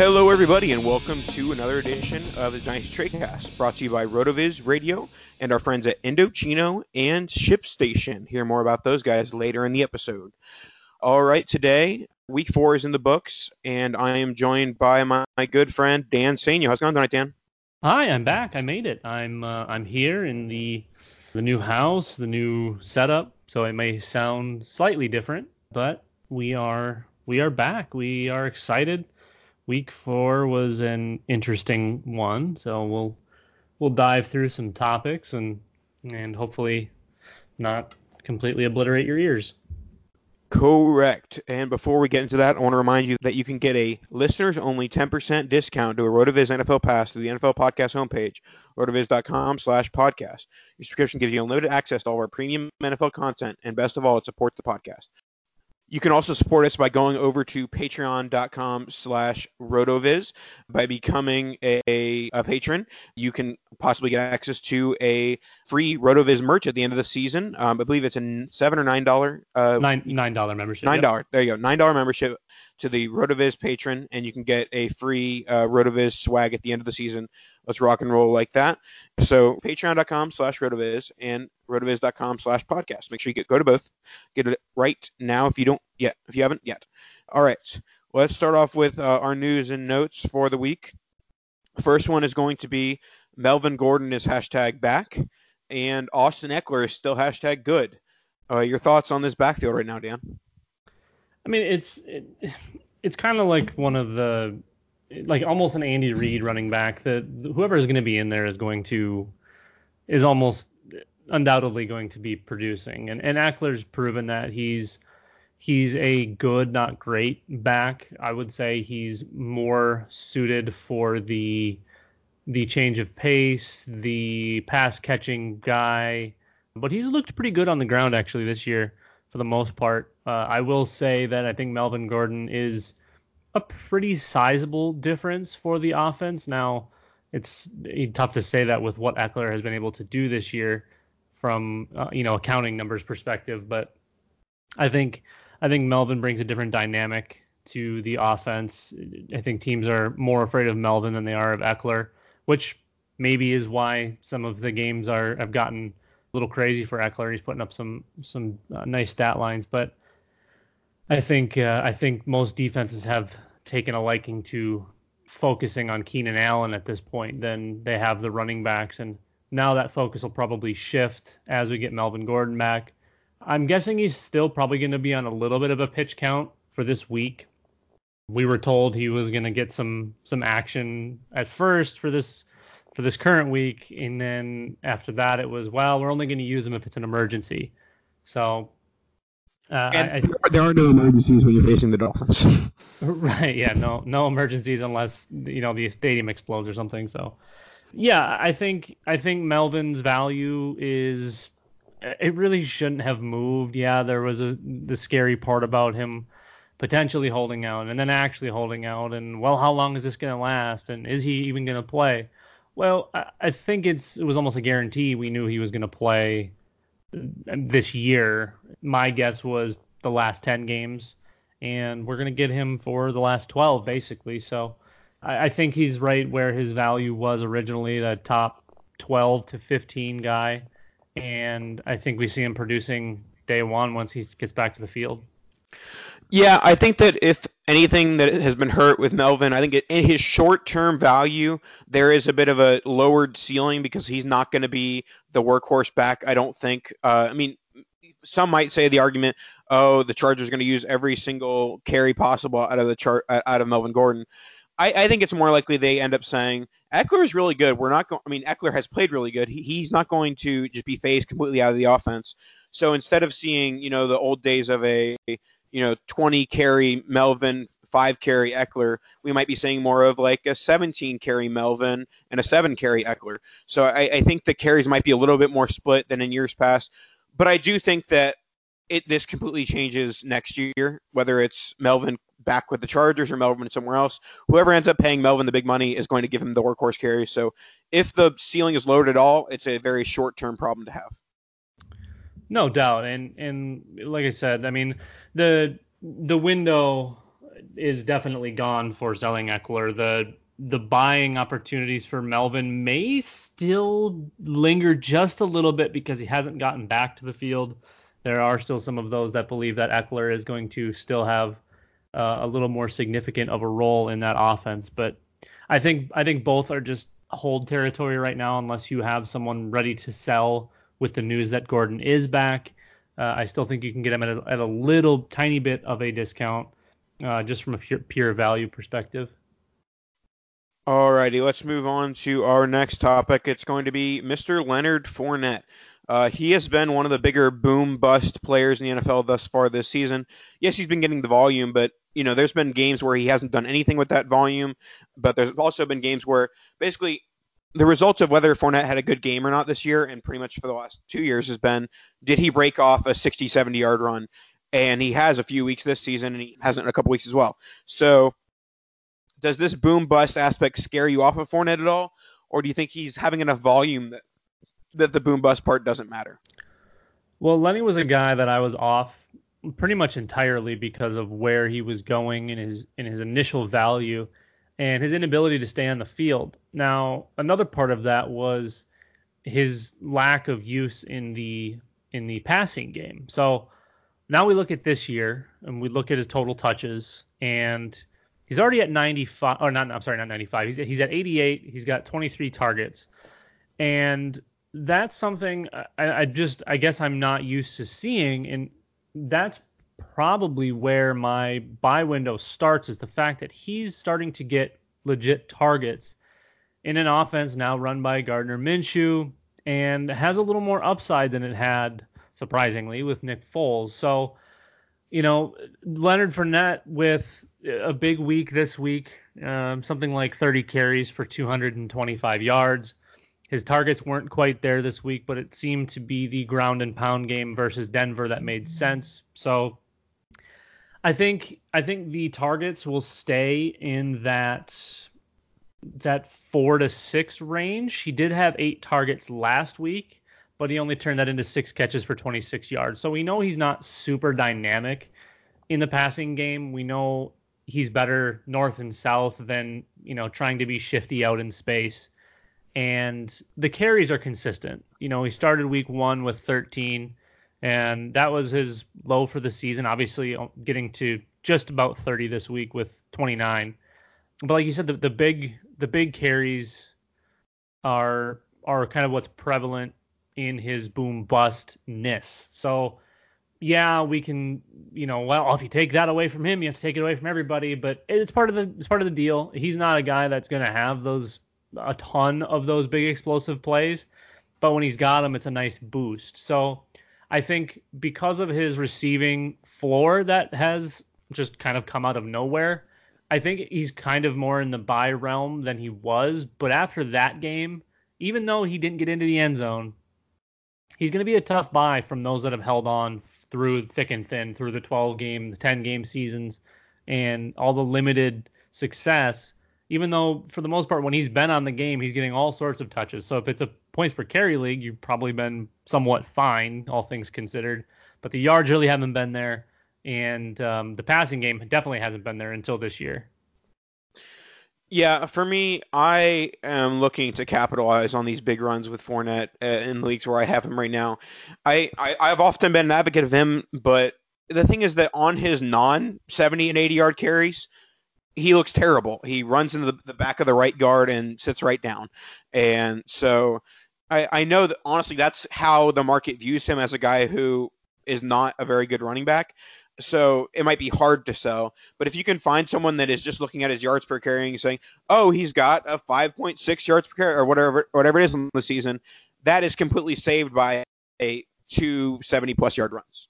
Hello, everybody, and welcome to another edition of the Dynasty Tradecast, brought to you by RotoViz Radio and our friends at Indochino and ShipStation. Hear more about those guys later in the episode. All right, today, week four is in the books, and I am joined by my, my good friend Dan Sainio. How's it going tonight, Dan? Hi, I'm back. I made it. I'm uh, I'm here in the the new house, the new setup. So it may sound slightly different, but we are we are back. We are excited. Week four was an interesting one, so we'll we'll dive through some topics and and hopefully not completely obliterate your ears. Correct. And before we get into that, I want to remind you that you can get a listeners only 10% discount to a RotoViz NFL Pass through the NFL Podcast homepage, rotoviz.com slash podcast. Your subscription gives you unlimited access to all of our premium NFL content, and best of all, it supports the podcast. You can also support us by going over to patreon.com slash rotoviz. By becoming a, a, patron, you can possibly get access to a free rotoviz merch at the end of the season. Um, I believe it's a seven or nine dollar uh, nine nine dollar membership. Nine dollar. Yep. There you go. Nine dollar membership to the Rotoviz patron, and you can get a free uh, Rotoviz swag at the end of the season. Let's rock and roll like that. So patreon.com slash rotoviz and rotoviz.com slash podcast. Make sure you get go to both. Get it right now if you don't yet, if you haven't yet. All right. Let's start off with uh, our news and notes for the week. First one is going to be Melvin Gordon is hashtag back, and Austin Ekeler is still hashtag good. Uh, your thoughts on this backfield right now, Dan? I mean, it's it, it's kind of like one of the like almost an Andy Reid running back that whoever is going to be in there is going to is almost undoubtedly going to be producing. And and Ekeler's proven that he's he's a good, not great back. I would say he's more suited for the the change of pace, the pass catching guy. But he's looked pretty good on the ground actually this year for the most part. Uh, I will say that I think Melvin Gordon is a pretty sizable difference for the offense. Now, it's tough to say that with what Ekeler has been able to do this year from uh, you know accounting numbers perspective, but I think I think Melvin brings a different dynamic to the offense. I think teams are more afraid of Melvin than they are of Ekeler, which maybe is why some of the games are have gotten a little crazy for Ekeler. He's putting up some some uh, nice stat lines, but I think uh, I think most defenses have taken a liking to focusing on Keenan Allen at this point than they have the running backs, and now that focus will probably shift as we get Melvin Gordon back. I'm guessing he's still probably going to be on a little bit of a pitch count for this week. We were told he was going to get some some action at first for this for this current week, and then after that it was well, we're only going to use him if it's an emergency. So uh, I, I, there are no emergencies when you're facing the Dolphins. right. Yeah. No. No emergencies unless you know the stadium explodes or something. So, yeah, I think I think Melvin's value is it really shouldn't have moved. Yeah, there was a the scary part about him potentially holding out and then actually holding out and well, how long is this going to last and is he even going to play? Well, I, I think it's it was almost a guarantee. We knew he was going to play this year. My guess was the last 10 games, and we're going to get him for the last 12, basically. So I, I think he's right where his value was originally, the top 12 to 15 guy. And I think we see him producing day one once he gets back to the field. Yeah, I think that if anything that has been hurt with Melvin, I think in his short-term value, there is a bit of a lowered ceiling because he's not going to be the workhorse back. I don't think. Uh, I mean, some might say the argument, oh, the Chargers are going to use every single carry possible out of the chart out of Melvin Gordon. I, I, think it's more likely they end up saying Ekeler is really good. We're not going. I mean, Ekeler has played really good. He, he's not going to just be phased completely out of the offense. So instead of seeing, you know, the old days of a you know 20 carry Melvin, five carry Ekeler. we might be saying more of like a 17 carry Melvin and a seven carry Ekeler. So I, I think the carries might be a little bit more split than in years past. But I do think that it this completely changes next year, whether it's Melvin back with the Chargers or Melvin somewhere else. Whoever ends up paying Melvin the big money is going to give him the workhorse carry. So if the ceiling is loaded at all, it's a very short term problem to have. No doubt, and and like I said, I mean the the window is definitely gone for selling Ekeler. The the buying opportunities for Melvin may still linger just a little bit because he hasn't gotten back to the field. There are still some of those that believe that Ekeler is going to still have uh, a little more significant of a role in that offense, but I think I think both are just hold territory right now unless you have someone ready to sell with the news that Gordon is back. Uh, I still think you can get him at a, at a little tiny bit of a discount uh, just from a pure, pure value perspective. Alrighty, let's move on to our next topic. It's going to be Mr. Leonard Fournette. Uh, he has been one of the bigger boom bust players in the NFL thus far this season. Yes, he's been getting the volume, but you know, there's been games where he hasn't done anything with that volume. But there's also been games where basically the results of whether Fournette had a good game or not this year, and pretty much for the last two years, has been did he break off a 60, 70 yard run? And he has a few weeks this season, and he hasn't in a couple weeks as well. So does this boom bust aspect scare you off of Fournette at all, or do you think he's having enough volume that that the boom bust part doesn't matter? Well, Lenny was a guy that I was off pretty much entirely because of where he was going in his in his initial value and his inability to stay on the field. Now, another part of that was his lack of use in the in the passing game. So now we look at this year and we look at his total touches and He's already at 95, or not, I'm sorry, not 95. He's, he's at 88. He's got 23 targets. And that's something I, I just, I guess I'm not used to seeing. And that's probably where my buy window starts is the fact that he's starting to get legit targets in an offense now run by Gardner Minshew and has a little more upside than it had, surprisingly, with Nick Foles. So, you know, Leonard Fournette with a big week this week, um, something like 30 carries for 225 yards. His targets weren't quite there this week, but it seemed to be the ground and pound game versus Denver that made sense. So I think I think the targets will stay in that that four to six range. He did have eight targets last week, but he only turned that into six catches for 26 yards. So we know he's not super dynamic in the passing game. We know he's better north and south than you know trying to be shifty out in space. And the carries are consistent. You know, he started week one with 13, and that was his low for the season. Obviously, uh, getting to just about 30 this week with 29. But like you said, the, the big the big carries are are kind of what's prevalent in his boom bust ness. So yeah, we can, you know, well, if you take that away from him, you have to take it away from everybody. But it's part of the it's part of the deal. He's not a guy that's going to have those a ton of those big explosive plays, but when he's got them, it's a nice boost. So I think because of his receiving floor that has just kind of come out of nowhere, I think he's kind of more in the buy realm than he was. But after that game, even though he didn't get into the end zone, he's going to be a tough buy from those that have held on through thick and thin through the 12 game, the 10 game seasons, and all the limited success. Even though for the most part, when he's been on the game, he's getting all sorts of touches. So if it's a points per carry league, you've probably been somewhat fine, all things considered. But the yards really haven't been there, and um, the passing game definitely hasn't been there until this year. Yeah, for me, I am looking to capitalize on these big runs with Fournette uh, in leagues where I have him right now. I, I I've often been an advocate of him, but the thing is that on his non 70 and 80 yard carries, he looks terrible. He runs into the, the back of the right guard and sits right down, and so I, I know that honestly that's how the market views him as a guy who is not a very good running back so it might be hard to sell. But if you can find someone that is just looking at his yards per carry and saying, "Oh, he's got a 5.6 yards per carry or whatever whatever it is in the season," that is completely saved by a two 70 plus yard runs.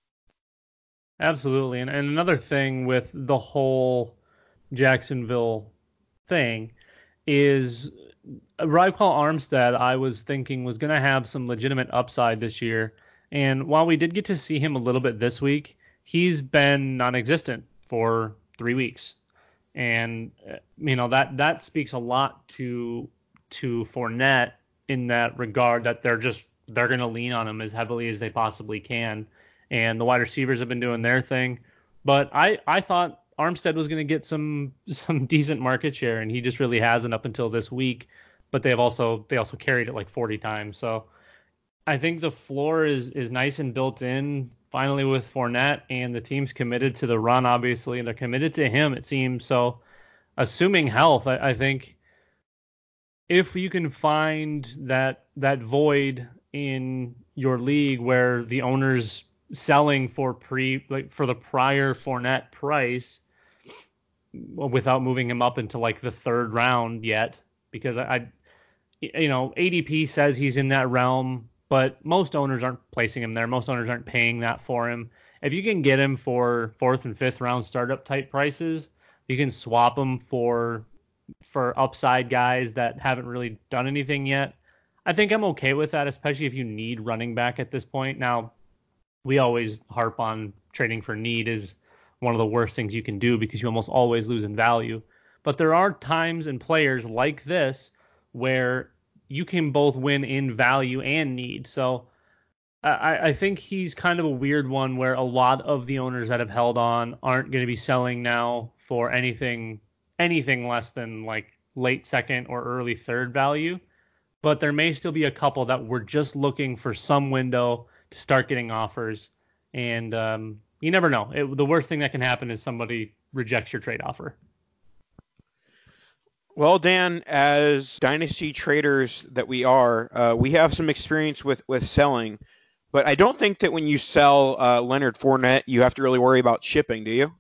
Absolutely. And, and another thing with the whole Jacksonville thing is Ryquell Armstead, I was thinking was going to have some legitimate upside this year. And while we did get to see him a little bit this week, he's been non-existent for three weeks, and uh, you know that that speaks a lot to to Fournette in that regard that they're just they're going to lean on him as heavily as they possibly can, and the wide receivers have been doing their thing. But I I thought Armstead was going to get some some decent market share, and he just really hasn't up until this week. But they have also they also carried it like 40 times. So I think the floor is is nice and built in finally with Fournette, and the team's committed to the run, obviously, and they're committed to him. It seems so. Assuming health, I, I think if you can find that that void in your league where the owners selling for pre like for the prior Fournette price without moving him up into like the third round yet because I, I you know ADP says he's in that realm but most owners aren't placing him there. Most owners aren't paying that for him. If you can get him for fourth and fifth round startup type prices you can swap him for for upside guys that haven't really done anything yet. I think I'm okay with that especially if you need running back at this point. Now we always harp on trading for need is one of the worst things you can do because you almost always lose in value. But there are times and players like this where you can both win in value and need. So I, I think he's kind of a weird one where a lot of the owners that have held on aren't going to be selling now for anything anything less than like late second or early third value. But there may still be a couple that were just looking for some window to start getting offers. And um, you never know. It, the worst thing that can happen is somebody rejects your trade offer. Well, Dan, as dynasty traders that we are, uh, we have some experience with, with selling, but I don't think that when you sell uh, Leonard Fournette, you have to really worry about shipping, do you?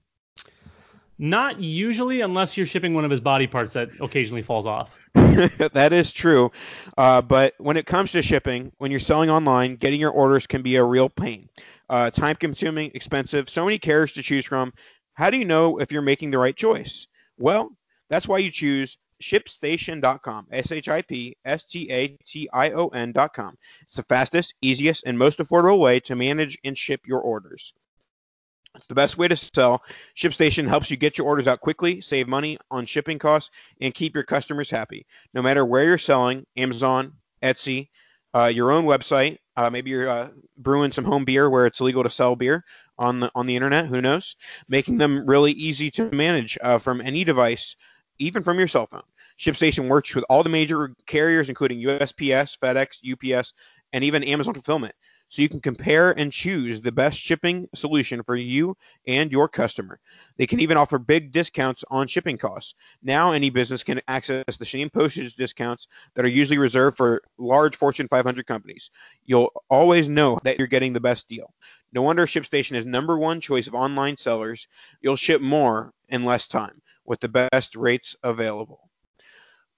Not usually, unless you're shipping one of his body parts that occasionally falls off. that is true. Uh, but when it comes to shipping, when you're selling online, getting your orders can be a real pain. Uh, time consuming, expensive, so many carriers to choose from. How do you know if you're making the right choice? Well, that's why you choose shipstation.com. S H I P S T A T I O N.com. It's the fastest, easiest, and most affordable way to manage and ship your orders. It's the best way to sell. ShipStation helps you get your orders out quickly, save money on shipping costs, and keep your customers happy. No matter where you're selling, Amazon, Etsy, uh, your own website, uh, maybe you're uh, brewing some home beer where it's legal to sell beer on the on the internet. Who knows? Making them really easy to manage uh, from any device, even from your cell phone. ShipStation works with all the major carriers, including USPS, FedEx, UPS, and even Amazon Fulfillment so you can compare and choose the best shipping solution for you and your customer. They can even offer big discounts on shipping costs. Now, any business can access the same postage discounts that are usually reserved for large Fortune 500 companies. You'll always know that you're getting the best deal. No wonder ShipStation is number one choice of online sellers. You'll ship more in less time with the best rates available.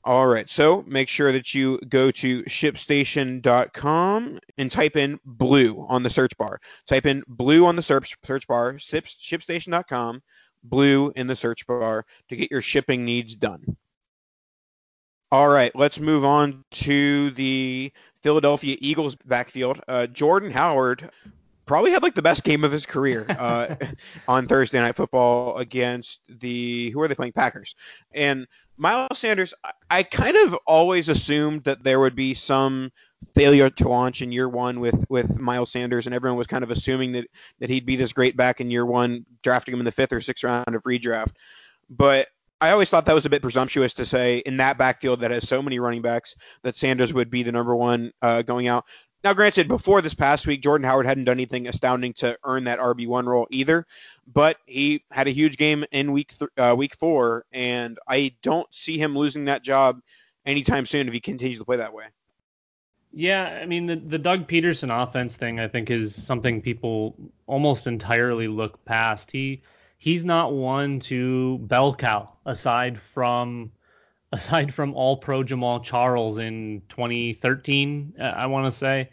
All right, so make sure that you go to shipstation.com and type in blue on the search bar. Type in blue on the search search bar, shipstation.com, blue in the search bar to get your shipping needs done. All right, let's move on to the Philadelphia Eagles backfield. Uh, Jordan Howard probably had like the best game of his career uh, on Thursday Night Football against the who are they playing Packers, and Miles Sanders, I kind of always assumed that there would be some failure to launch in year one with with Miles Sanders, and everyone was kind of assuming that that he'd be this great back in year one, drafting him in the fifth or sixth round of redraft. But I always thought that was a bit presumptuous to say in that backfield that has so many running backs that Sanders would be the number one uh, going out. Now, granted, before this past week, Jordan Howard hadn't done anything astounding to earn that RB1 role either, but he had a huge game in week th- uh, week four, and I don't see him losing that job anytime soon if he continues to play that way. Yeah, I mean the the Doug Pederson offense thing I think is something people almost entirely look past. He he's not one to bell cow aside from aside from all pro Jamaal Charles in 2013, uh, I want to say.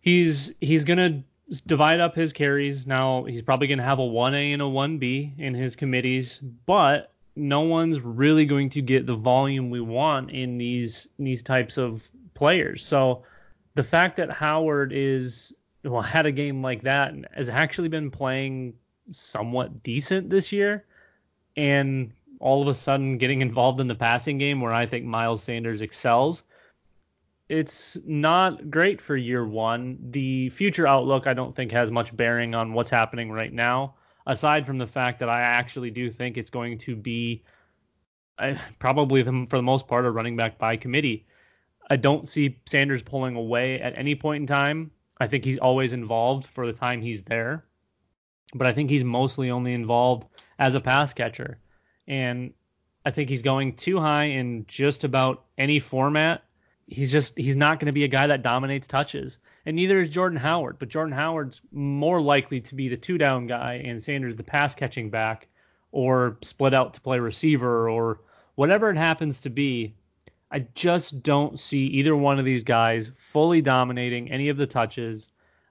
He's he's going to divide up his carries. Now, he's probably going to have a 1A and a 1B in his committees, but no one's really going to get the volume we want in these these types of players. So, the fact that Howard is well had a game like that and has actually been playing somewhat decent this year and all of a sudden getting involved in the passing game where I think Miles Sanders excels. It's not great for year one. The future outlook, I don't think, has much bearing on what's happening right now. aside from the fact that I actually do think it's going to be I, probably for the most part a running back by committee. I don't see Sanders pulling away at any point in time. I think he's always involved for the time he's there, but I think he's mostly only involved as a pass catcher. And I think he's going too high in just about any format. He's just he's not going to be a guy that dominates touches, and neither is Jordan Howard. But Jordan Howard's more likely to be the two down guy, and Sanders the pass catching back, or split out to play receiver, or whatever it happens to be. I just don't see either one of these guys fully dominating any of the touches.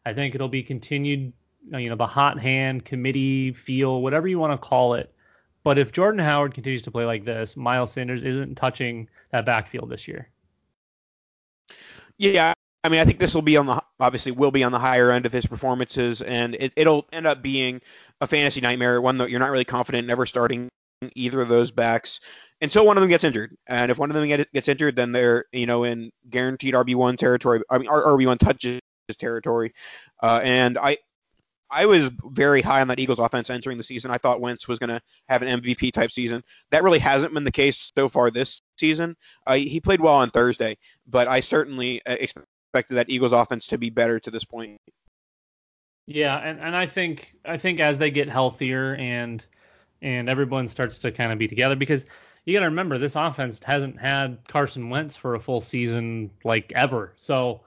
I think it'll be continued, you know, the hot hand committee feel, whatever you want to call it. But if Jordan Howard continues to play like this, Miles Sanders isn't touching that backfield this year. Yeah, I mean, I think this will be on the obviously will be on the higher end of his performances, and it, will end up being a fantasy nightmare, one that you're not really confident never starting either of those backs until one of them gets injured. And if one of them get, gets injured, then they're you know in guaranteed RB1 territory. I mean RB1 touches territory. Uh, and I I was very high on that Eagles offense entering the season. I thought Wentz was going to have an MVP type season. That really hasn't been the case so far this season. Uh, he played well on Thursday, but I certainly uh, expected that Eagles offense to be better to this point. Yeah, and, and I think I think as they get healthier and and everyone starts to kind of be together because you got to remember this offense hasn't had Carson Wentz for a full season like ever. So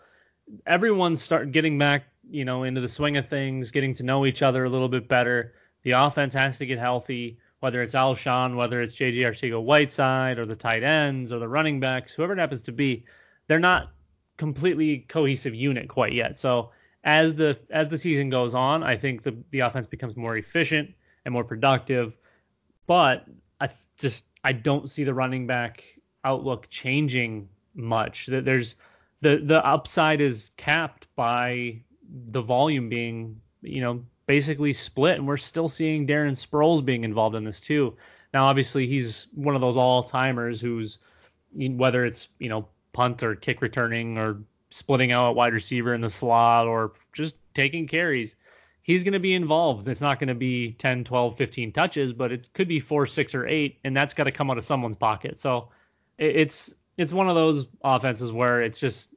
everyone's start getting back, you know, into the swing of things, getting to know each other a little bit better. The offense has to get healthy, whether it's Alshon, whether it's JJ Arcega-Whiteside or the tight ends or the running backs, whoever it happens to be, they're not completely cohesive unit quite yet. So as the as the season goes on, I think the the offense becomes more efficient and more productive. But I just I don't see the running back outlook changing much. There's the the upside is capped by the volume being you know basically split, and we're still seeing Darren Sproles being involved in this too. Now, obviously, he's one of those all timers who's whether it's you know punt or kick returning or splitting out a wide receiver in the slot or just taking carries he's going to be involved. It's not going to be 10, 12, 15 touches, but it could be four, six, or eight, and that's got to come out of someone's pocket. So it's it's one of those offenses where it's just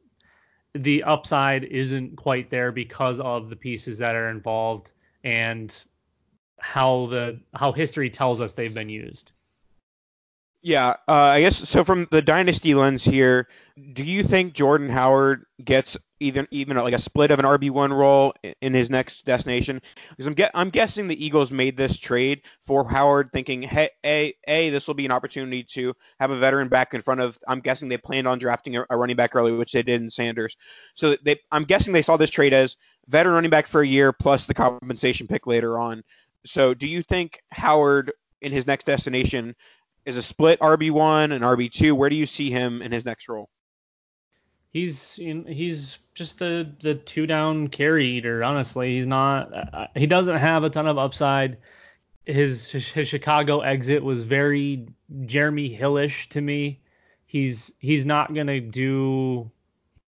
the upside isn't quite there because of the pieces that are involved and how the how history tells us they've been used. Yeah, uh, I guess so. From the dynasty lens here, do you think Jordan Howard gets even even like a split of an RB one role in his next destination? Because I'm get, I'm guessing the Eagles made this trade for Howard, thinking, hey, a a this will be an opportunity to have a veteran back in front of. I'm guessing they planned on drafting a, a running back early, which they did in Sanders. So they, I'm guessing they saw this trade as veteran running back for a year plus the compensation pick later on. So do you think Howard in his next destination is a split RB1 and RB2. Where do you see him in his next role? He's in, he's just the the two down carry eater. Honestly, he's not. Uh, he doesn't have a ton of upside. His, his his Chicago exit was very Jeremy Hillish to me. He's he's not gonna do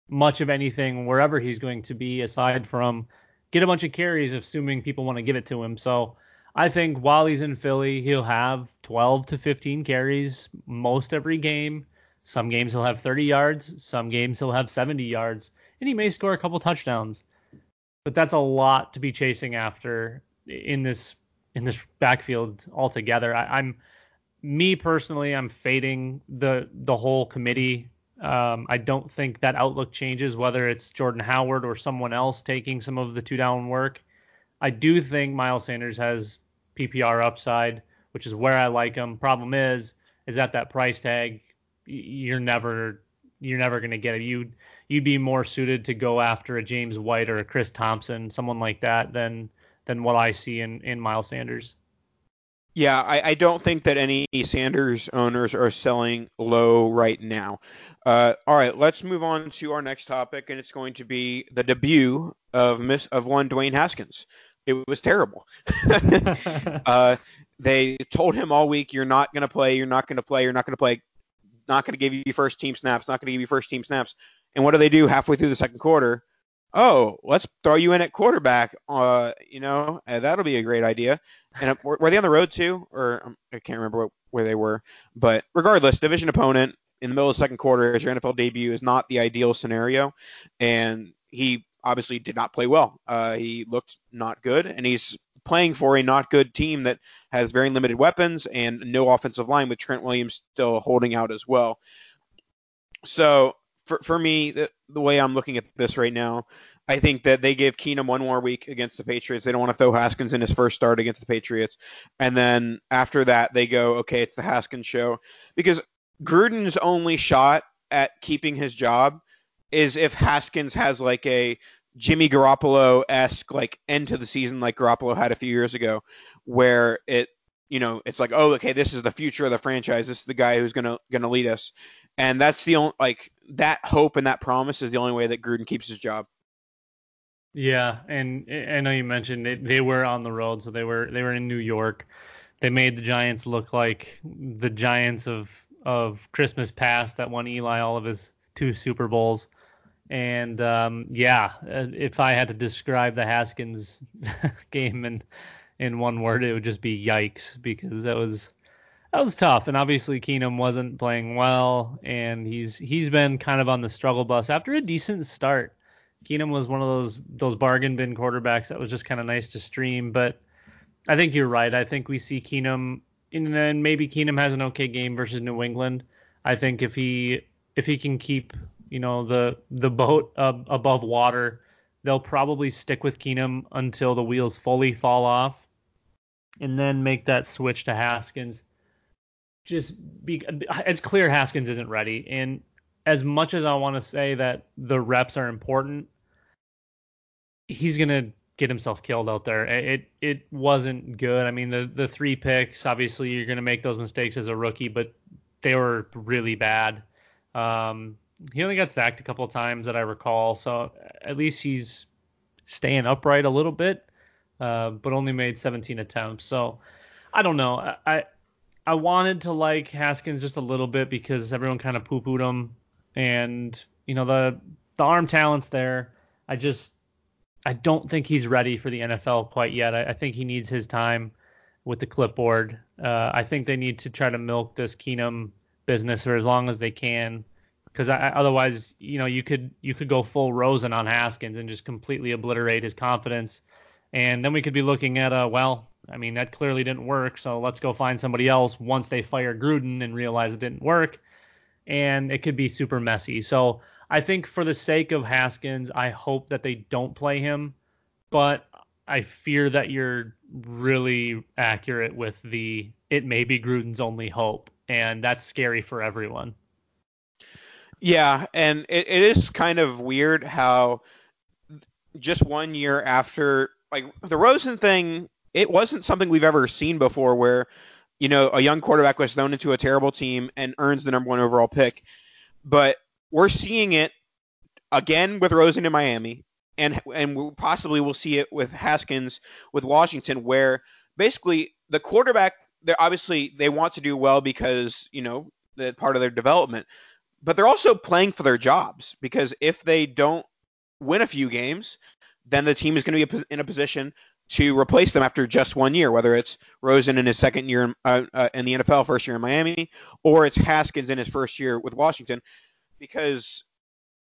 much of anything wherever he's going to be aside from get a bunch of carries, assuming people want to give it to him. So I think while he's in Philly, he'll have 12 to 15 carries most every game. Some games he'll have 30 yards, some games he'll have 70 yards, and he may score a couple touchdowns. But that's a lot to be chasing after in this in this backfield altogether. I, am me personally, I'm fading the the whole committee. Um, I don't think that outlook changes whether it's Jordan Howard or someone else taking some of the two down work. I do think Miles Sanders has PPR upside, which is where I like him. Problem is, is at that price tag, you're never you're never going to get it. You'd you'd be more suited to go after a James White or a Chris Thompson, someone like that, than than what I see in in Miles Sanders. Yeah, I, I don't think that any Sanders owners are selling low right now. Uh, all right, let's move on to our next topic, and it's going to be the debut of Miss of one Dwayne Haskins it was terrible. uh, they told him all week, "You're not going to play. You're not going to play. You're not going to play. Not going to give you first team snaps. Not going to give you first team snaps." And what do they do halfway through the second quarter? oh, let's throw you in at quarterback. Uh, you know, uh, that'll be a great idea. And uh, were, were they on the road too, or um, I can't remember what, where they were. But regardless, division opponent in the middle of the second quarter as your NFL debut is not the ideal scenario, and he obviously did not play well. Uh, he looked not good, and he's playing for a not good team that has very limited weapons and no offensive line, with Trent Williams still holding out as well. So for for me, the, the way I'm looking at this right now, I think that they give Keenum one more week against the Patriots. They don't want to throw Haskins in his first start against the Patriots. And then after that, they go, okay, it's the Haskins show. Because Gruden's only shot at keeping his job is if Haskins has like a Jimmy Garoppolo esque like end to the season like Garoppolo had a few years ago, where it you know it's like oh okay this is the future of the franchise this is the guy who's gonna gonna lead us, and that's the only like that hope and that promise is the only way that Gruden keeps his job. Yeah, and I know you mentioned it, they were on the road, so they were they were in New York. They made the Giants look like the Giants of of Christmas past that won Eli all of his two Super Bowls. And um, yeah, uh, if I had to describe the Haskins game in in one word, it would just be yikes because that was that was tough. And obviously Keenum wasn't playing well, and he's he's been kind of on the struggle bus after a decent start. Keenum was one of those those bargain bin quarterbacks that was just kind of nice to stream, but I think you're right. I think we see Keenum, and then maybe Keenum has an okay game versus New England. I think if he if he can keep you know the the boat uh, above water, they'll probably stick with Keenum until the wheels fully fall off, and then make that switch to Haskins. Just be it's clear Haskins isn't ready, and as much as I want to say that the reps are important, he's gonna get himself killed out there. It it wasn't good. I mean the the three picks, obviously you're gonna make those mistakes as a rookie, but they were really bad. Um, he only got sacked a couple of times that I recall, so at least he's staying upright a little bit, uh, but only made 17 attempts. So I don't know. I I wanted to like Haskins just a little bit because everyone kind of poo-pooed him, and you know the the arm talent's there. I just I don't think he's ready for the NFL quite yet. I, I think he needs his time with the clipboard. Uh, I think they need to try to milk this Keenum business for as long as they can because otherwise, you know, you could you could go full Rosen on Haskins and just completely obliterate his confidence, and then we could be looking at a well, I mean that clearly didn't work, so let's go find somebody else once they fire Gruden and realize it didn't work, and it could be super messy. So I think for the sake of Haskins, I hope that they don't play him, but I fear that you're really accurate with the it may be Gruden's only hope, and that's scary for everyone. Yeah, and it, it is kind of weird how just one year after, like the Rosen thing, it wasn't something we've ever seen before where, you know, a young quarterback was thrown into a terrible team and earns the number one overall pick. But we're seeing it again with Rosen in Miami, and and possibly we'll see it with Haskins with Washington, where basically the quarterback, they're obviously they want to do well because you know the part of their development, but they're also playing for their jobs because if they don't win a few games, then the team is going to be in a position to replace them after just one year, whether it's Rosen in his second year in, uh, uh, in the NFL, first year in Miami, or it's Haskins in his first year with Washington, because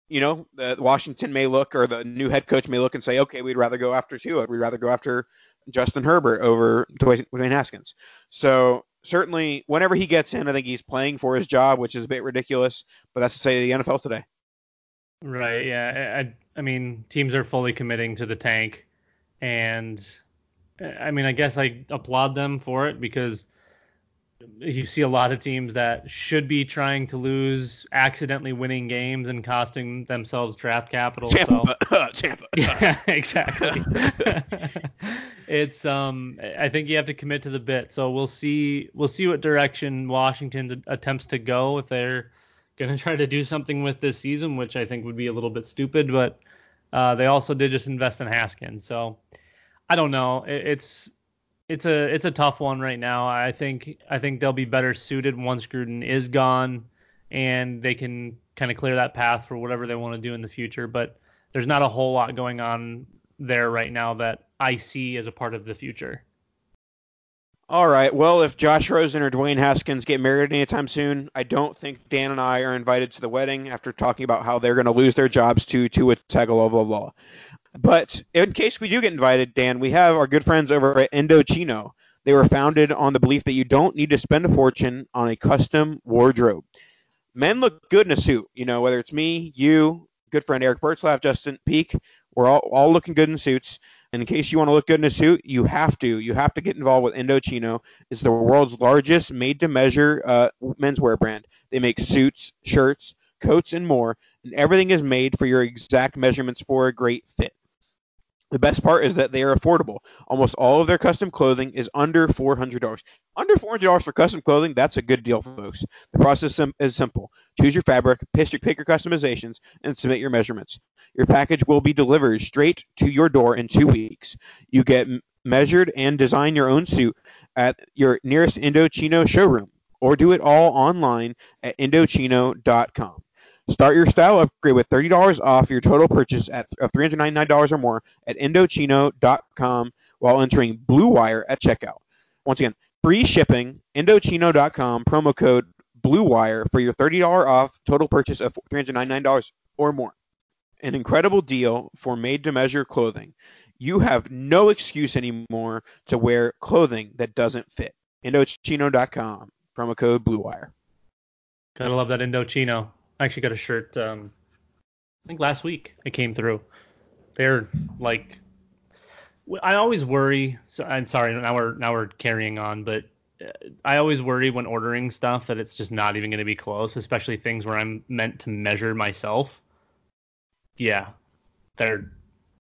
you know the Washington may look or the new head coach may look and say, okay, we'd rather go after Tua, we'd rather go after Justin Herbert over Dwayne Haskins. So certainly whenever he gets in, I think he's playing for his job, which is a bit ridiculous, but that's to say the NFL today. Right. Yeah. I, I mean, teams are fully committing to the tank, and I mean, I guess I applaud them for it because you see a lot of teams that should be trying to lose, accidentally winning games and costing themselves draft capital. Tampa, so. Tampa. Yeah, exactly. it's um, I think you have to commit to the bit. So we'll see, we'll see what direction Washington attempts to go if they're going to try to do something with this season, which I think would be a little bit stupid. But uh, they also did just invest in Haskins, so I don't know. It, it's it's a it's a tough one right now. I think I think they'll be better suited once Gruden is gone and they can kind of clear that path for whatever they want to do in the future. But there's not a whole lot going on there right now that I see as a part of the future. All right. Well, if Josh Rosen or Dwayne Haskins get married anytime soon, I don't think Dan and I are invited to the wedding after talking about how they're going to lose their jobs to Tua Tagovailoa. But in case we do get invited, Dan, we have our good friends over at Indochino. They were founded on the belief that you don't need to spend a fortune on a custom wardrobe. Men look good in a suit, you know, whether it's me, you, good friend Eric Bertzlaff, Justin Peak, we're all, all looking good in suits. And in case you want to look good in a suit, you have to. You have to get involved with Indochino. It's the world's largest made-to-measure uh, menswear brand. They make suits, shirts, coats, and more, and everything is made for your exact measurements for a great fit. The best part is that they are affordable. Almost all of their custom clothing is under $400. Under $400 for custom clothing, that's a good deal, folks. The process is simple. Choose your fabric, pick your, customizations, and submit your measurements. Your package will be delivered straight to your door in two weeks. You get measured and design your own suit at your nearest Indochino showroom, or do it all online at Indochino.com. Start your style upgrade with $30 off your total purchase at of $399 or more at Indochino.com while entering Blue Wire at checkout. Once again, free shipping, Indochino.com, promo code Blue Wire for your $30 off total purchase of $399 or more. An incredible deal for made to measure clothing. You have no excuse anymore to wear clothing that doesn't fit. Indochino.com, promo code Blue Wire. Gotta love that Indochino. I actually got a shirt. Um, I think last week it came through. They're like, I always worry. So I'm sorry. Now we're now we're carrying on, but uh, I always worry when ordering stuff that it's just not even going to be close, especially things where I'm meant to measure myself. Yeah, they're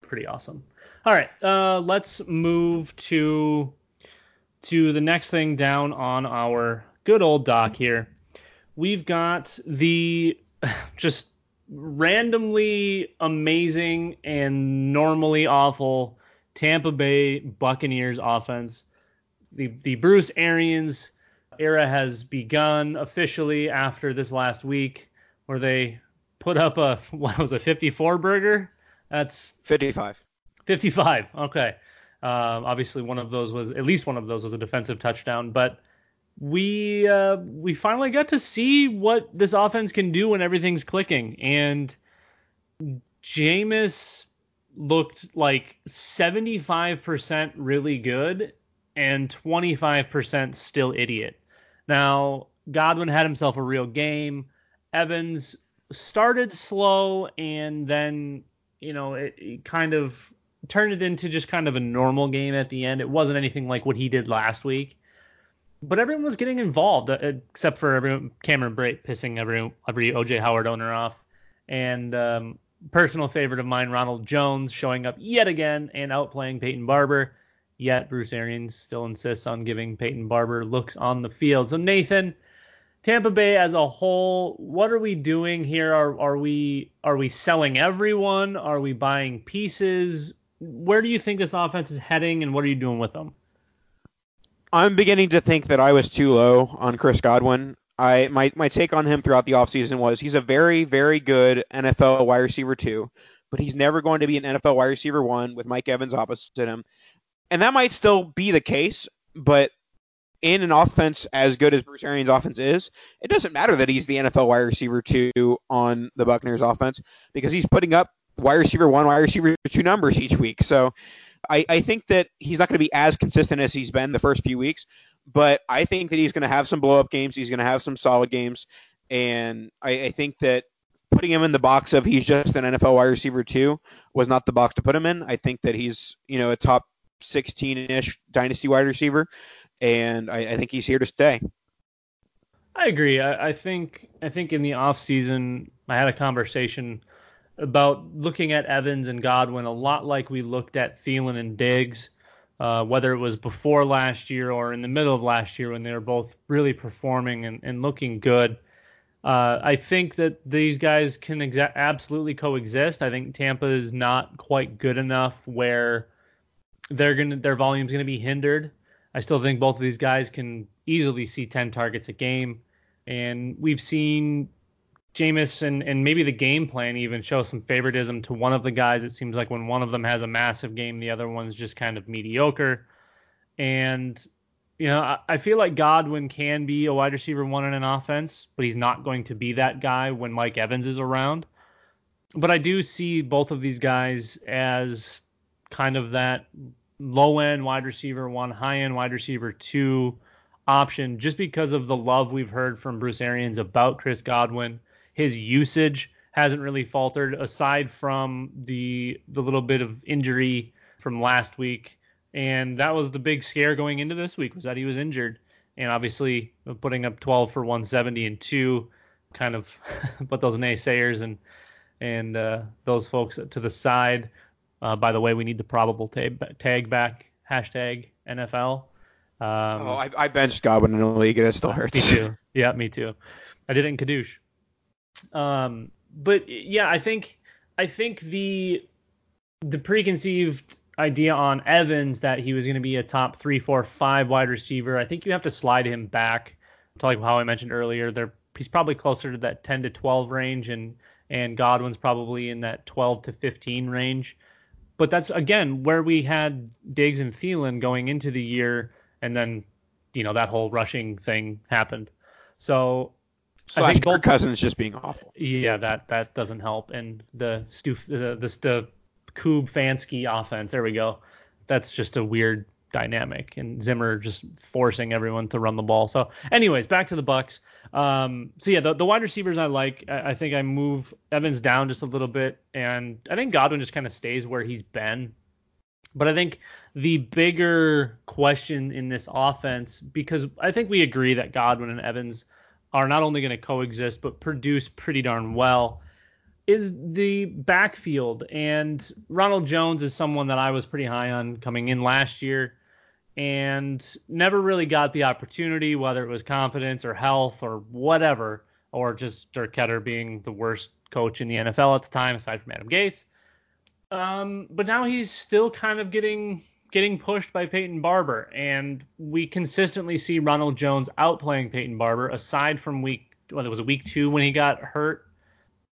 pretty awesome. All right, uh, let's move to to the next thing down on our good old dock here. We've got the just randomly amazing and normally awful Tampa Bay Buccaneers offense. The the Bruce Arians era has begun officially after this last week, where they put up a what was a 54 burger. That's 55. 55. Okay. Uh, obviously, one of those was at least one of those was a defensive touchdown, but we uh, we finally got to see what this offense can do when everything's clicking. And Jameis looked like 75% really good and 25% still idiot. Now, Godwin had himself a real game. Evans started slow and then, you know, it, it kind of turned it into just kind of a normal game at the end. It wasn't anything like what he did last week but everyone was getting involved uh, except for everyone, Cameron Brate pissing every every OJ Howard owner off, and um, personal favorite of mine, Ronald Jones, showing up yet again and outplaying Peyton Barber. Yet Bruce Arians still insists on giving Peyton Barber looks on the field. So Nathan, Tampa Bay as a whole, what are we doing here? Are are we are we selling everyone? Are we buying pieces? Where do you think this offense is heading, and what are you doing with them? I'm beginning to think that I was too low on Chris Godwin. I my my take on him throughout the offseason was he's a very very good NFL wide receiver two, but he's never going to be an NFL wide receiver one with Mike Evans opposite him. And that might still be the case, but in an offense as good as Bruce Arians' offense is, it doesn't matter that he's the NFL wide receiver two on the Buccaneers offense because he's putting up wide receiver one, wide receiver two numbers each week. So I, I think that he's not going to be as consistent as he's been the first few weeks, but I think that he's going to have some blow up games. He's going to have some solid games, and I, I think that putting him in the box of he's just an NFL wide receiver too was not the box to put him in. I think that he's you know a top 16-ish dynasty wide receiver, and I, I think he's here to stay. I agree. I, I, think I think in the off season I had a conversation about looking at Evans and Godwin a lot like we looked at Thielen and Diggs, uh, whether it was before last year or in the middle of last year when they were both really performing and, and looking good. Uh, I think that these guys can exa- absolutely coexist. I think Tampa is not quite good enough where they're gonna their volume's gonna be hindered. I still think both of these guys can easily see 10 targets a game, and we've seen Jameis and, and maybe the game plan even show some favoritism to one of the guys. It seems like when one of them has a massive game, the other one's just kind of mediocre. And, you know, I, I feel like Godwin can be a wide receiver one in an offense, but he's not going to be that guy when Mike Evans is around. But I do see both of these guys as kind of that low end wide receiver one, high end wide receiver two option just because of the love we've heard from Bruce Arians about Chris Godwin his usage hasn't really faltered aside from the the little bit of injury from last week. And that was the big scare going into this week was that he was injured. And obviously putting up 12 for 170 and two kind of put those naysayers and and uh, those folks to the side. Uh, by the way, we need the probable tag, tag back hashtag NFL. Um, oh, I, I benched Godwin in the league and it still hurts. Me too. Yeah, me too. I did it in Kadoosh. Um, but yeah, I think I think the the preconceived idea on Evans that he was going to be a top three, four, five wide receiver. I think you have to slide him back to like how I mentioned earlier. They're, he's probably closer to that 10 to 12 range, and and Godwin's probably in that 12 to 15 range. But that's again where we had Diggs and Thielen going into the year, and then you know that whole rushing thing happened. So Slash I think Kirk Cousins just being awful. Yeah, that that doesn't help. And the Stu the the, the Fansky offense, there we go. That's just a weird dynamic, and Zimmer just forcing everyone to run the ball. So, anyways, back to the Bucs. Um, so yeah, the, the wide receivers I like. I, I think I move Evans down just a little bit, and I think Godwin just kind of stays where he's been. But I think the bigger question in this offense, because I think we agree that Godwin and Evans are not only going to coexist but produce pretty darn well is the backfield. And Ronald Jones is someone that I was pretty high on coming in last year and never really got the opportunity, whether it was confidence or health or whatever, or just Dirk Koetter being the worst coach in the NFL at the time, aside from Adam Gase. Um, but now he's still kind of getting getting pushed by Peyton Barber, and we consistently see Ronald Jones outplaying Peyton Barber. Aside from week, well, it was a week two when he got hurt.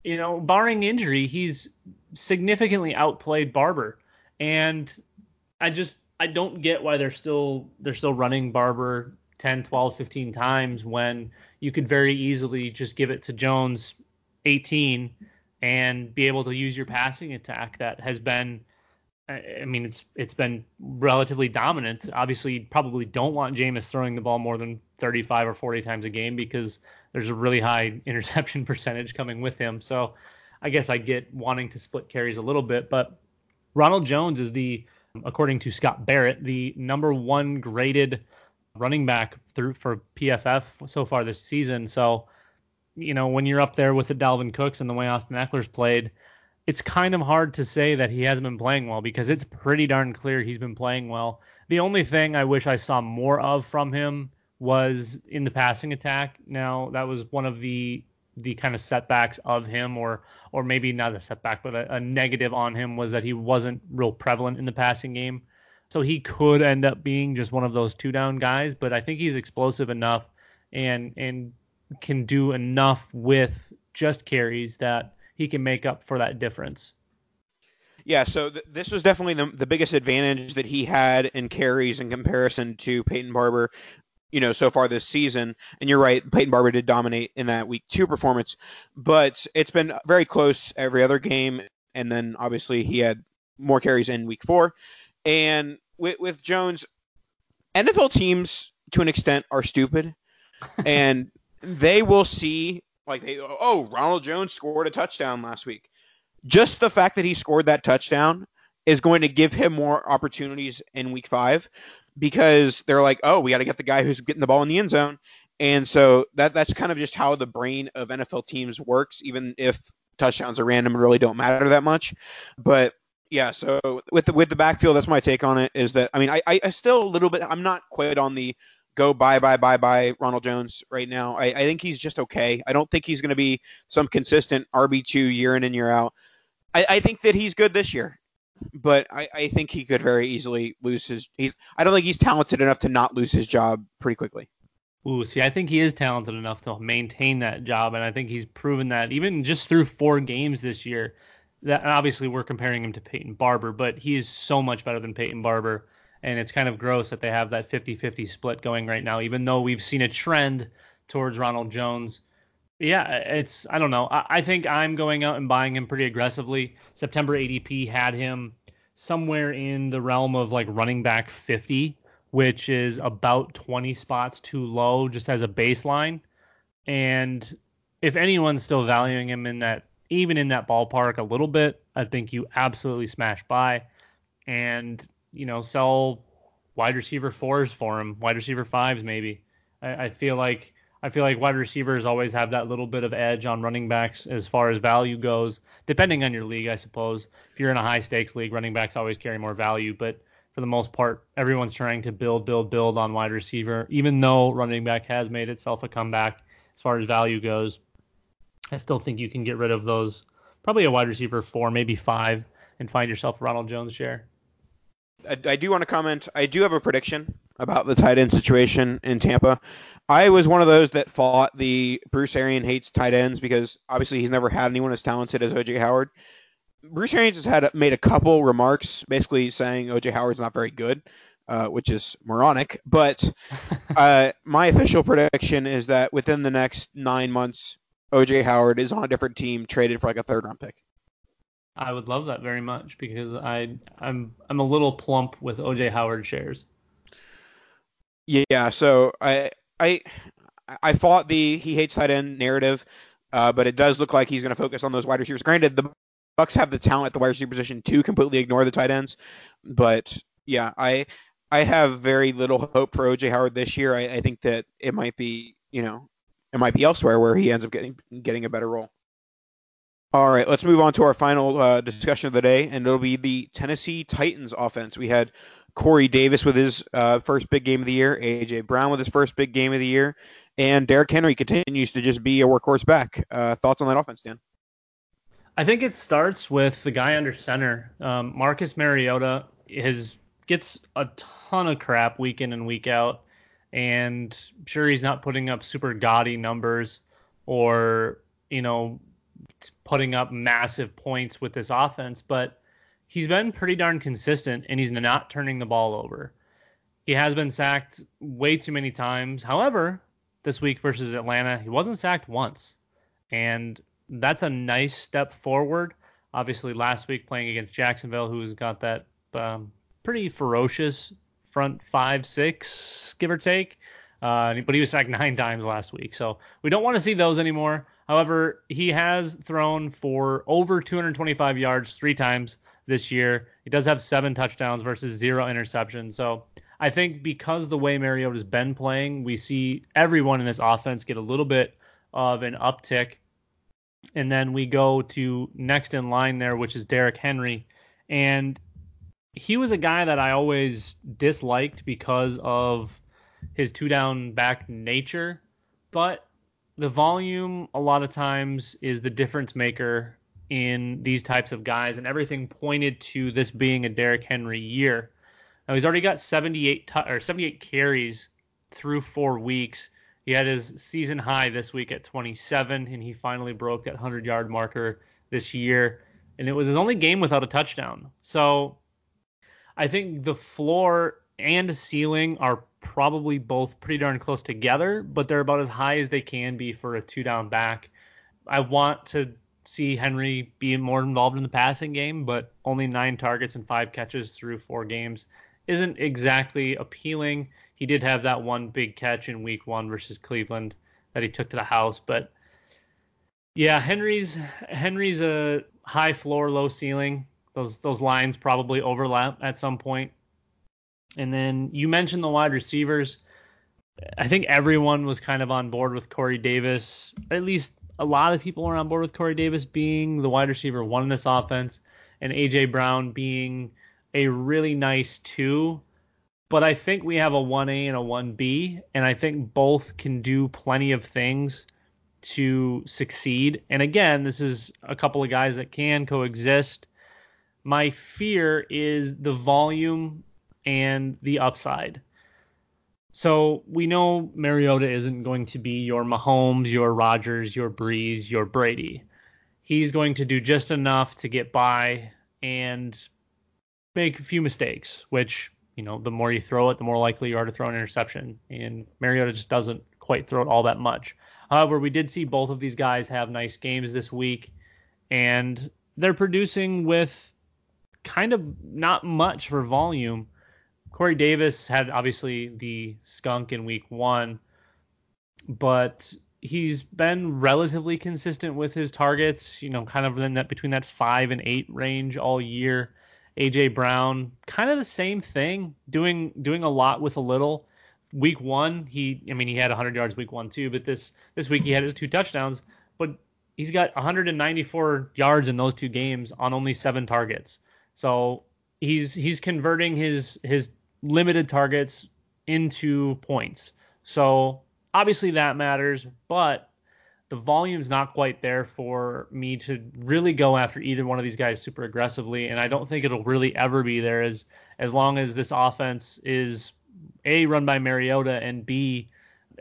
You know, barring injury, he's significantly outplayed Barber, and I just I don't get why they're still they're still running Barber 10, 12, 15 times when you could very easily just give it to Jones 18 and be able to use your passing attack that has been I mean, it's it's been relatively dominant. Obviously, you probably don't want Jameis throwing the ball more than 35 or 40 times a game because there's a really high interception percentage coming with him. So I guess I get wanting to split carries a little bit, but Ronald Jones is the, according to Scott Barrett, the number one graded running back through for PFF so far this season. So, you know, when you're up there with the Dalvin Cooks and the way Austin Ekeler's played, it's kind of hard to say that he hasn't been playing well because it's pretty darn clear he's been playing well. The only thing I wish I saw more of from him was in the passing attack. Now that was one of the the kind of setbacks of him, or or maybe not a setback, but a, a negative on him was that he wasn't real prevalent in the passing game. So he could end up being just one of those two down guys, but I think he's explosive enough and and can do enough with just carries that he can make up for that difference. Yeah, so th- this was definitely the, the biggest advantage that he had in carries in comparison to Peyton Barber, you know, so far this season. And you're right, Peyton Barber did dominate in that week two performance, but it's been very close every other game. And then obviously he had more carries in week four. And with, with Jones, NFL teams to an extent are stupid, and they will see like they, oh, Ronald Jones scored a touchdown last week. Just the fact that he scored that touchdown is going to give him more opportunities in week five because they're like, oh, we got to get the guy who's getting the ball in the end zone. And so that that's kind of just how the brain of NFL teams works, even if touchdowns are random and really don't matter that much. But yeah, so with the with the backfield, that's my take on it. Is that I mean, I, I still a little bit. I'm not quite on the go bye bye bye bye Ronald Jones right now. I, I think he's just okay. I don't think he's going to be some consistent RB two year in and year out. I, I think that he's good this year, but I, I think he could very easily lose his. He's I don't think he's talented enough to not lose his job pretty quickly. Ooh, see, I think he is talented enough to maintain that job, and I think he's proven that even just through four games this year. That obviously we're comparing him to Peyton Barber, but he is so much better than Peyton Barber, and it's kind of gross that they have that 50-50 split going right now, even though we've seen a trend towards Ronald Jones. Yeah, it's I don't know. I, I think I'm going out and buying him pretty aggressively. September ADP had him somewhere in the realm of like running back 50 which is about 20 spots too low just as a baseline. And if anyone's still valuing him in that, even in that ballpark a little bit, I think you absolutely smash by and, you know, sell wide receiver fours for him, wide receiver fives maybe. I, I feel like I feel like wide receivers always have that little bit of edge on running backs as far as value goes, depending on your league, I suppose. If you're in a high stakes league, running backs always carry more value, but for the most part, everyone's trying to build, build, build on wide receiver. Even though running back has made itself a comeback as far as value goes, I still think you can get rid of those. Probably a wide receiver four, maybe five, and find yourself Ronald Jones share. I, I do want to comment. I do have a prediction about the tight end situation in Tampa. I was one of those that fought the Bruce Arian hates tight ends because obviously he's never had anyone as talented as OJ Howard. Bruce Arians has had made a couple remarks, basically saying OJ Howard's not very good, uh, which is moronic. But uh, my official prediction is that within the next nine months, OJ Howard is on a different team, traded for like a third round pick. I would love that very much because I I'm I'm a little plump with OJ Howard shares. Yeah, so I I I fought the he hates tight end narrative, uh, but it does look like he's going to focus on those wide receivers. Granted, the Bucs have the talent at the wide receiver position to completely ignore the tight ends, but yeah, I I have very little hope for OJ Howard this year. I, I think that it might be you know it might be elsewhere where he ends up getting getting a better role. All right, let's move on to our final uh, discussion of the day, and it'll be the Tennessee Titans offense. We had Corey Davis with his uh, first big game of the year, AJ Brown with his first big game of the year, and Derrick Henry continues to just be a workhorse back. Uh, thoughts on that offense, Dan? I think it starts with the guy under center. Um, Marcus Mariota is gets a ton of crap week in and week out, and sure he's not putting up super gaudy numbers or you know putting up massive points with this offense, but he's been pretty darn consistent and he's not turning the ball over. He has been sacked way too many times. However, this week versus Atlanta, he wasn't sacked once. And that's a nice step forward. Obviously, last week playing against Jacksonville, who's got that um, pretty ferocious front five six, give or take. Uh, but he was sacked nine times last week, so we don't want to see those anymore. However, he has thrown for over 225 yards three times this year. He does have seven touchdowns versus zero interceptions. So I think because the way Mariota's been playing, we see everyone in this offense get a little bit of an uptick and then we go to next in line there, which is Derrick Henry. And he was a guy that I always disliked because of his two down back nature. But the volume, a lot of times, is the difference maker in these types of guys. And everything pointed to this being a Derrick Henry year. Now, he's already got 78 t- or 78 carries through four weeks. He had his season high this week at 27, and he finally broke that 100 yard marker this year. And it was his only game without a touchdown. So I think the floor and ceiling are probably both pretty darn close together, but they're about as high as they can be for a two down back. I want to see Henry be more involved in the passing game, but only nine targets and five catches through four games isn't exactly appealing he did have that one big catch in week one versus Cleveland that he took to the house. But yeah, Henry's Henry's a high floor, low ceiling. Those those lines probably overlap at some point. And then you mentioned the wide receivers. I think everyone was kind of on board with Corey Davis. At least a lot of people are on board with Corey Davis being the wide receiver one in this offense, and AJ Brown being a really nice two but I think we have a 1A and a 1B, and I think both can do plenty of things to succeed. And again, this is a couple of guys that can coexist. My fear is the volume and the upside. So we know Mariota isn't going to be your Mahomes, your Rodgers, your Brees, your Brady. He's going to do just enough to get by and make a few mistakes, which, you know, the more you throw it, the more likely you are to throw an interception. And Mariota just doesn't quite throw it all that much. However, we did see both of these guys have nice games this week, and they're producing with kind of not much for volume. Corey Davis had obviously the skunk in week one, but he's been relatively consistent with his targets, you know, kind of in that between that five and eight range all year. AJ Brown, kind of the same thing, doing doing a lot with a little. Week one, he I mean he had 100 yards week one too, but this this week he had his two touchdowns, but he's got 194 yards in those two games on only seven targets. So he's he's converting his his limited targets into points. So obviously that matters, but the volume's not quite there for me to really go after either one of these guys super aggressively, and I don't think it'll really ever be there as as long as this offense is a run by Mariota and b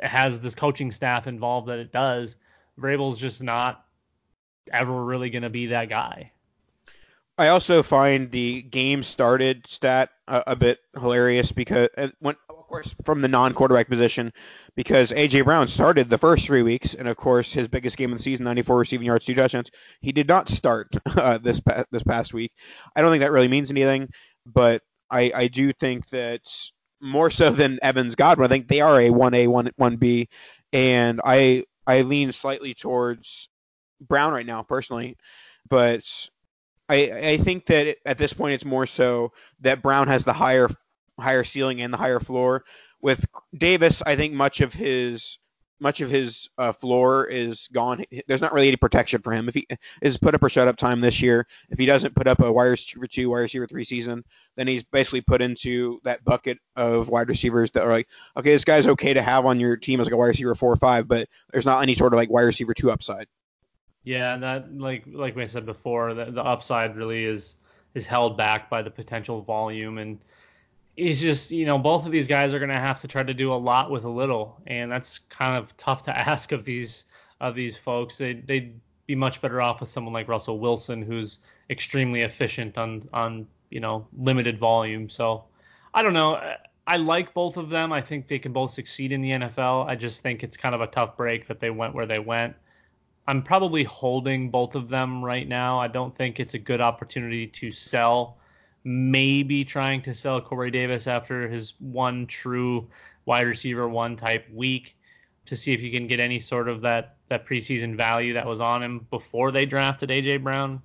has this coaching staff involved that it does. Vrabel's just not ever really going to be that guy. I also find the game started stat a, a bit hilarious because when, of course, from the non-quarterback position, because AJ Brown started the first three weeks, and of course his biggest game of the season, 94 receiving yards, two touchdowns. He did not start uh, this this past week. I don't think that really means anything, but I, I do think that more so than Evans Godwin, I think they are a 1A, 1 1B, and I I lean slightly towards Brown right now personally, but I, I think that at this point it's more so that Brown has the higher higher ceiling and the higher floor. With Davis, I think much of his much of his uh, floor is gone. There's not really any protection for him. If he is put up or shut up time this year, if he doesn't put up a wide receiver two, wide receiver three season, then he's basically put into that bucket of wide receivers that are like, okay, this guy's okay to have on your team as like a wide receiver four or five, but there's not any sort of like wide receiver two upside. Yeah, and that like like we said before, the, the upside really is is held back by the potential volume and it's just you know both of these guys are going to have to try to do a lot with a little and that's kind of tough to ask of these of these folks. They they'd be much better off with someone like Russell Wilson who's extremely efficient on on you know limited volume. So I don't know. I like both of them. I think they can both succeed in the NFL I just think it's kind of a tough break that they went where they went I'm probably holding both of them right now. I don't think it's a good opportunity to sell. Maybe trying to sell Corey Davis after his one true wide receiver one type week to see if you can get any sort of that that preseason value that was on him before they drafted AJ Brown.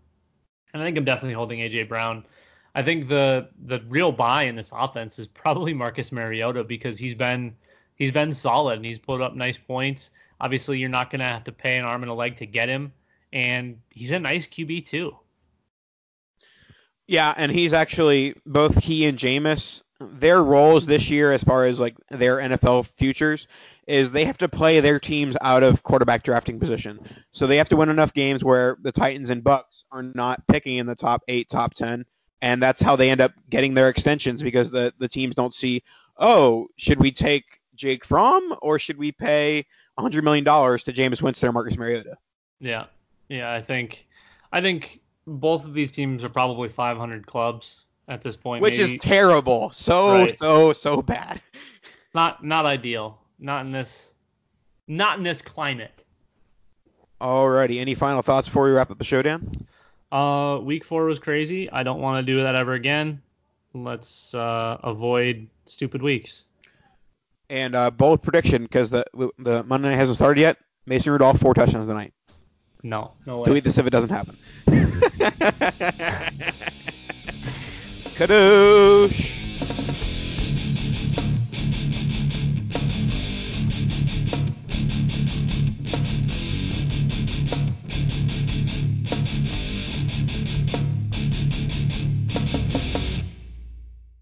And I think I'm definitely holding AJ Brown. I think the the real buy in this offense is probably Marcus Mariota because he's been he's been solid and he's put up nice points. Obviously, you're not going to have to pay an arm and a leg to get him, and he's a nice QB too. Yeah, and he's actually both he and Jameis. Their roles this year, as far as like their NFL futures, is they have to play their teams out of quarterback drafting position. So they have to win enough games where the Titans and Bucs are not picking in the top eight, top ten, and that's how they end up getting their extensions because the the teams don't see, oh, should we take Jake Fromm or should we pay hundred million dollars to Jameis Winston or Marcus Mariota. Yeah, yeah, I think, I think both of these teams are probably 500 clubs at this point, which maybe. is terrible. So right. so so bad. Not not ideal. Not in this, not in this climate. Alrighty, any final thoughts before we wrap up the show, Dan? Uh, week four was crazy. I don't want to do that ever again. Let's uh, avoid stupid weeks. And uh, bold prediction because the the Monday night hasn't started yet. Mason Rudolph four touchdowns tonight. No, no way. Delete this if it doesn't happen. Kadoosh.